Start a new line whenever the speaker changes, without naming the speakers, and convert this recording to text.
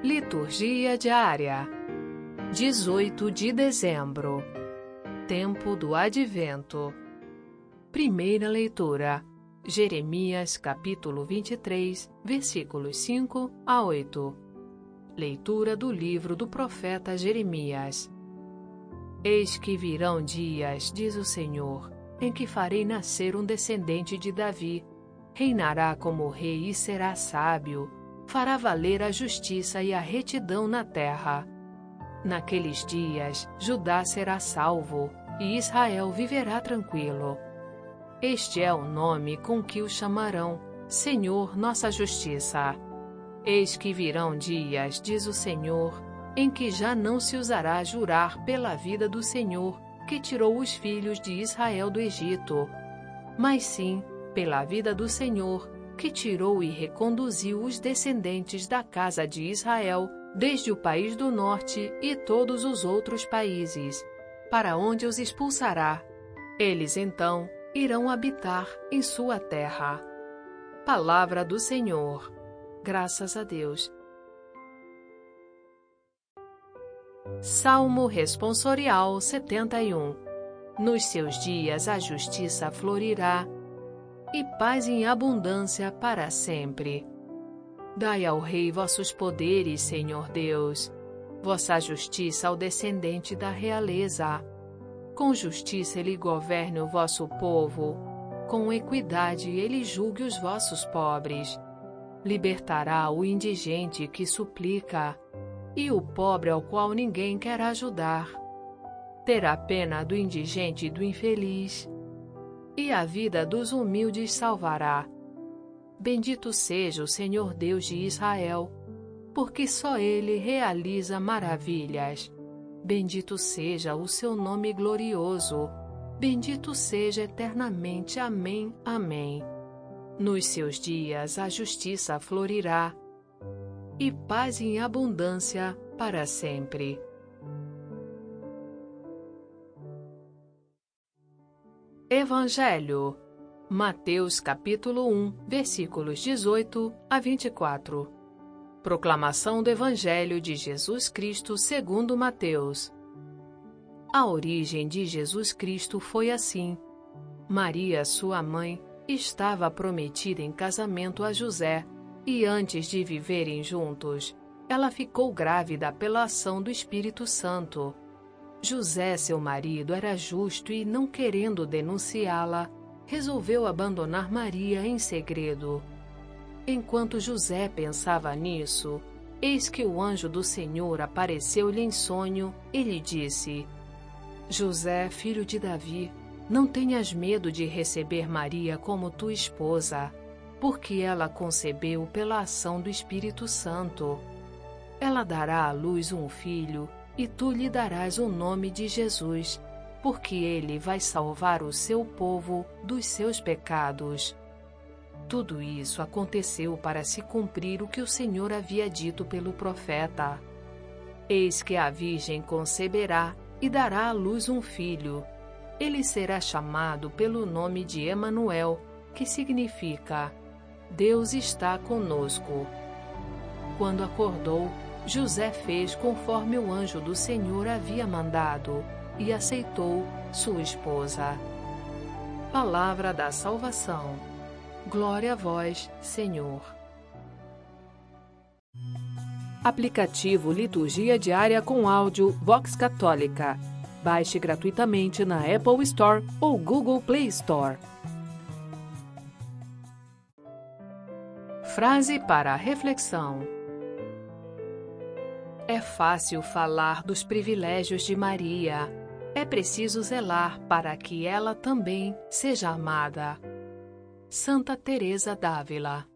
Liturgia diária. 18 de dezembro. Tempo do Advento. Primeira leitura. Jeremias capítulo 23, versículos 5 a 8 Leitura do livro do profeta Jeremias. Eis que virão dias, diz o Senhor, em que farei nascer um descendente de Davi. Reinará como rei e será sábio fará valer a justiça e a retidão na terra. Naqueles dias, Judá será salvo e Israel viverá tranquilo. Este é o nome com que o chamarão, Senhor nossa justiça. Eis que virão dias, diz o Senhor, em que já não se usará jurar pela vida do Senhor, que tirou os filhos de Israel do Egito, mas sim pela vida do Senhor, que tirou e reconduziu os descendentes da casa de Israel desde o país do norte e todos os outros países, para onde os expulsará. Eles então irão habitar em sua terra. Palavra do Senhor. Graças a Deus. Salmo Responsorial 71 Nos seus dias a justiça florirá e paz em abundância para sempre. Dai ao Rei vossos poderes, Senhor Deus, vossa justiça ao descendente da realeza. Com justiça ele governe o vosso povo, com equidade ele julgue os vossos pobres. Libertará o indigente que suplica, e o pobre ao qual ninguém quer ajudar. Terá pena do indigente e do infeliz e a vida dos humildes salvará. Bendito seja o Senhor Deus de Israel, porque só Ele realiza maravilhas. Bendito seja o seu nome glorioso. Bendito seja eternamente. Amém. Amém. Nos seus dias a justiça florirá, e paz em abundância para sempre. Evangelho. Mateus capítulo 1, versículos 18 a 24. Proclamação do Evangelho de Jesus Cristo segundo Mateus. A origem de Jesus Cristo foi assim. Maria, sua mãe, estava prometida em casamento a José, e antes de viverem juntos, ela ficou grávida pela ação do Espírito Santo. José, seu marido, era justo e, não querendo denunciá-la, resolveu abandonar Maria em segredo. Enquanto José pensava nisso, eis que o anjo do Senhor apareceu-lhe em sonho e lhe disse: José, filho de Davi, não tenhas medo de receber Maria como tua esposa, porque ela concebeu pela ação do Espírito Santo. Ela dará à luz um filho e tu lhe darás o nome de Jesus, porque ele vai salvar o seu povo dos seus pecados. Tudo isso aconteceu para se cumprir o que o Senhor havia dito pelo profeta. Eis que a Virgem conceberá e dará à luz um filho. Ele será chamado pelo nome de Emanuel, que significa Deus está conosco. Quando acordou, José fez conforme o anjo do Senhor havia mandado e aceitou sua esposa. Palavra da salvação. Glória a vós, Senhor. Aplicativo Liturgia Diária com áudio Vox Católica. Baixe gratuitamente na Apple Store ou Google Play Store. Frase para reflexão. É fácil falar dos privilégios de Maria. É preciso zelar para que ela também seja amada. Santa Teresa d'Ávila